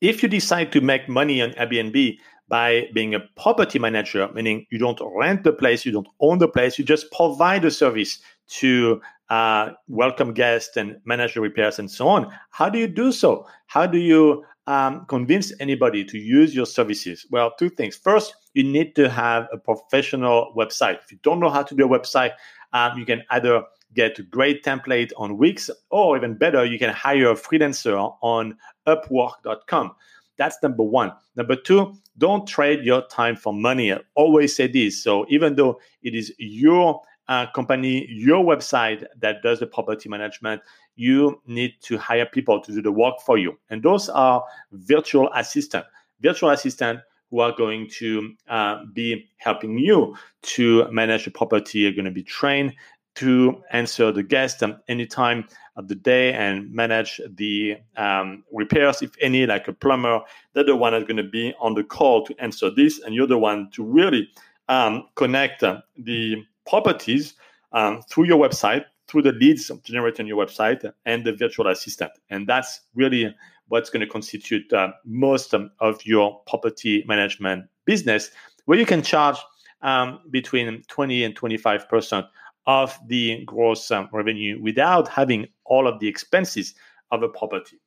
If you decide to make money on Airbnb by being a property manager, meaning you don't rent the place, you don't own the place, you just provide a service to uh, welcome guests and manage the repairs and so on. How do you do so? How do you um, convince anybody to use your services? Well, two things. First, you need to have a professional website. If you don't know how to do a website, um, you can either get a great template on Wix, or even better, you can hire a freelancer on Upwork.com. That's number one. Number two, don't trade your time for money. I always say this. So even though it is your uh, company, your website that does the property management, you need to hire people to do the work for you. And those are virtual assistant. Virtual assistant who are going to uh, be helping you to manage the property are going to be trained to answer the guest um, anytime of the day and manage the um, repairs, if any, like a plumber. They're the one that's going to be on the call to answer this, and you're the one to really um, connect uh, the properties um, through your website, through the leads generated on your website, and the virtual assistant. And that's really what's going to constitute uh, most um, of your property management business, where you can charge between 20 and 25 percent of the gross um, revenue without having all of the expenses of a property.